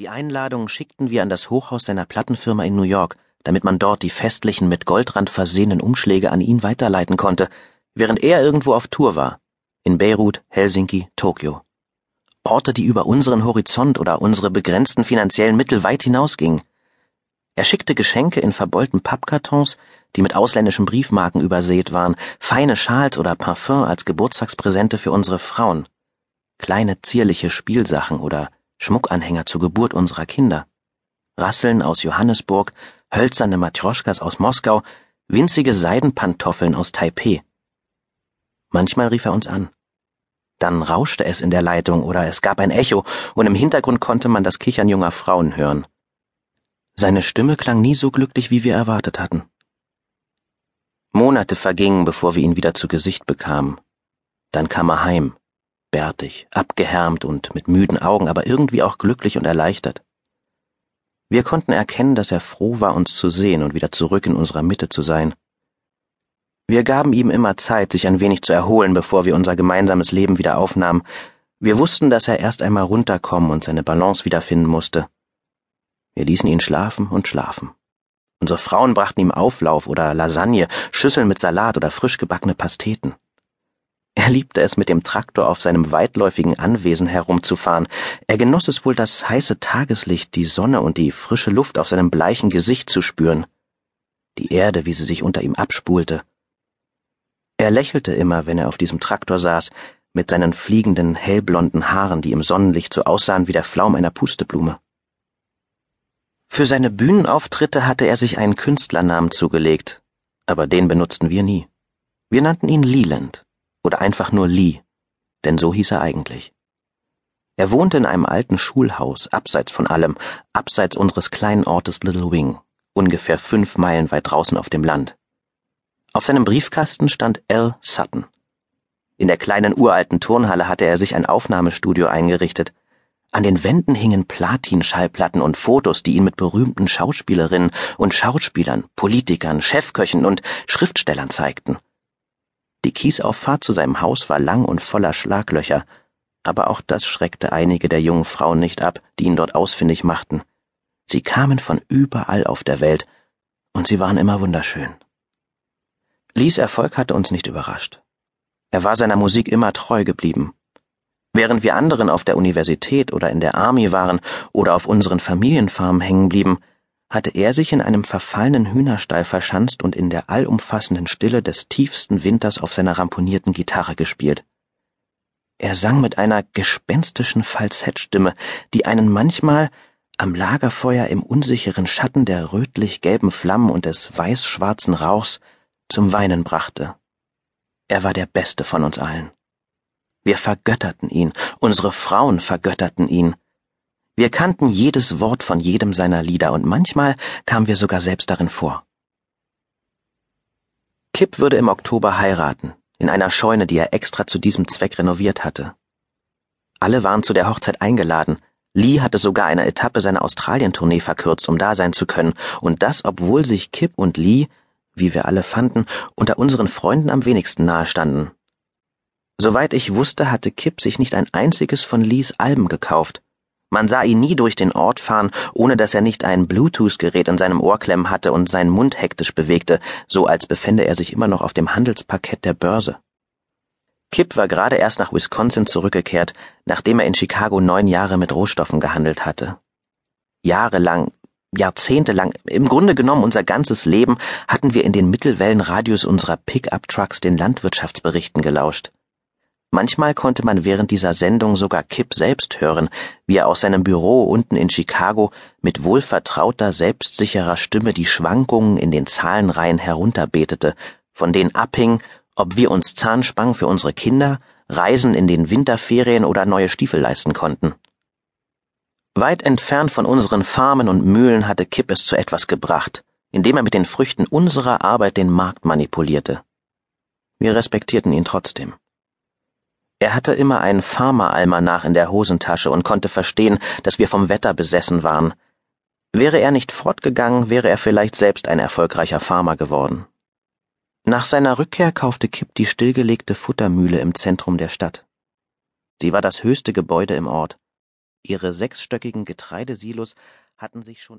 Die Einladung schickten wir an das Hochhaus seiner Plattenfirma in New York, damit man dort die festlichen mit Goldrand versehenen Umschläge an ihn weiterleiten konnte, während er irgendwo auf Tour war. In Beirut, Helsinki, Tokio. Orte, die über unseren Horizont oder unsere begrenzten finanziellen Mittel weit hinausgingen. Er schickte Geschenke in verbeulten Pappkartons, die mit ausländischen Briefmarken übersät waren, feine Schals oder Parfum als Geburtstagspräsente für unsere Frauen, kleine zierliche Spielsachen oder Schmuckanhänger zur Geburt unserer Kinder. Rasseln aus Johannesburg, hölzerne Matroschkas aus Moskau, winzige Seidenpantoffeln aus Taipeh. Manchmal rief er uns an. Dann rauschte es in der Leitung oder es gab ein Echo und im Hintergrund konnte man das Kichern junger Frauen hören. Seine Stimme klang nie so glücklich, wie wir erwartet hatten. Monate vergingen, bevor wir ihn wieder zu Gesicht bekamen. Dann kam er heim, bärtig, abgehärmt und mit müden Augen, aber irgendwie auch glücklich und erleichtert. Wir konnten erkennen, dass er froh war, uns zu sehen und wieder zurück in unserer Mitte zu sein. Wir gaben ihm immer Zeit, sich ein wenig zu erholen, bevor wir unser gemeinsames Leben wieder aufnahmen. Wir wussten, dass er erst einmal runterkommen und seine Balance wiederfinden musste. Wir ließen ihn schlafen und schlafen. Unsere Frauen brachten ihm Auflauf oder Lasagne, Schüsseln mit Salat oder frisch gebackene Pasteten. Er liebte es, mit dem Traktor auf seinem weitläufigen Anwesen herumzufahren. Er genoss es wohl, das heiße Tageslicht, die Sonne und die frische Luft auf seinem bleichen Gesicht zu spüren. Die Erde, wie sie sich unter ihm abspulte. Er lächelte immer, wenn er auf diesem Traktor saß, mit seinen fliegenden, hellblonden Haaren, die im Sonnenlicht so aussahen wie der Flaum einer Pusteblume. Für seine Bühnenauftritte hatte er sich einen Künstlernamen zugelegt, aber den benutzten wir nie. Wir nannten ihn Leland oder einfach nur Lee, denn so hieß er eigentlich. Er wohnte in einem alten Schulhaus, abseits von allem, abseits unseres kleinen Ortes Little Wing, ungefähr fünf Meilen weit draußen auf dem Land. Auf seinem Briefkasten stand L. Sutton. In der kleinen uralten Turnhalle hatte er sich ein Aufnahmestudio eingerichtet. An den Wänden hingen Platinschallplatten und Fotos, die ihn mit berühmten Schauspielerinnen und Schauspielern, Politikern, Chefköchen und Schriftstellern zeigten. Die Kiesauffahrt zu seinem Haus war lang und voller Schlaglöcher, aber auch das schreckte einige der jungen Frauen nicht ab, die ihn dort ausfindig machten. Sie kamen von überall auf der Welt, und sie waren immer wunderschön. Lies Erfolg hatte uns nicht überrascht. Er war seiner Musik immer treu geblieben. Während wir anderen auf der Universität oder in der Army waren oder auf unseren Familienfarmen hängen blieben, hatte er sich in einem verfallenen Hühnerstall verschanzt und in der allumfassenden Stille des tiefsten Winters auf seiner ramponierten Gitarre gespielt. Er sang mit einer gespenstischen Falsettstimme, die einen manchmal am Lagerfeuer im unsicheren Schatten der rötlich-gelben Flammen und des weiß-schwarzen Rauchs zum Weinen brachte. Er war der Beste von uns allen. Wir vergötterten ihn, unsere Frauen vergötterten ihn, wir kannten jedes Wort von jedem seiner Lieder und manchmal kamen wir sogar selbst darin vor. Kip würde im Oktober heiraten, in einer Scheune, die er extra zu diesem Zweck renoviert hatte. Alle waren zu der Hochzeit eingeladen. Lee hatte sogar eine Etappe seiner Australientournee verkürzt, um da sein zu können, und das, obwohl sich Kip und Lee, wie wir alle fanden, unter unseren Freunden am wenigsten nahestanden. Soweit ich wusste, hatte Kip sich nicht ein einziges von Lees Alben gekauft. Man sah ihn nie durch den Ort fahren, ohne dass er nicht ein Bluetooth-Gerät in seinem Ohr klemmen hatte und seinen Mund hektisch bewegte, so als befände er sich immer noch auf dem Handelsparkett der Börse. Kip war gerade erst nach Wisconsin zurückgekehrt, nachdem er in Chicago neun Jahre mit Rohstoffen gehandelt hatte. Jahrelang, jahrzehntelang, im Grunde genommen unser ganzes Leben hatten wir in den Mittelwellenradius unserer Pickup-Trucks den Landwirtschaftsberichten gelauscht. Manchmal konnte man während dieser Sendung sogar Kip selbst hören, wie er aus seinem Büro unten in Chicago mit wohlvertrauter, selbstsicherer Stimme die Schwankungen in den Zahlenreihen herunterbetete, von denen abhing, ob wir uns Zahnspangen für unsere Kinder, Reisen in den Winterferien oder neue Stiefel leisten konnten. Weit entfernt von unseren Farmen und Mühlen hatte Kip es zu etwas gebracht, indem er mit den Früchten unserer Arbeit den Markt manipulierte. Wir respektierten ihn trotzdem. Er hatte immer einen Farmeralmanach in der Hosentasche und konnte verstehen, dass wir vom Wetter besessen waren. Wäre er nicht fortgegangen, wäre er vielleicht selbst ein erfolgreicher Farmer geworden. Nach seiner Rückkehr kaufte Kipp die stillgelegte Futtermühle im Zentrum der Stadt. Sie war das höchste Gebäude im Ort. Ihre sechsstöckigen Getreidesilos hatten sich schon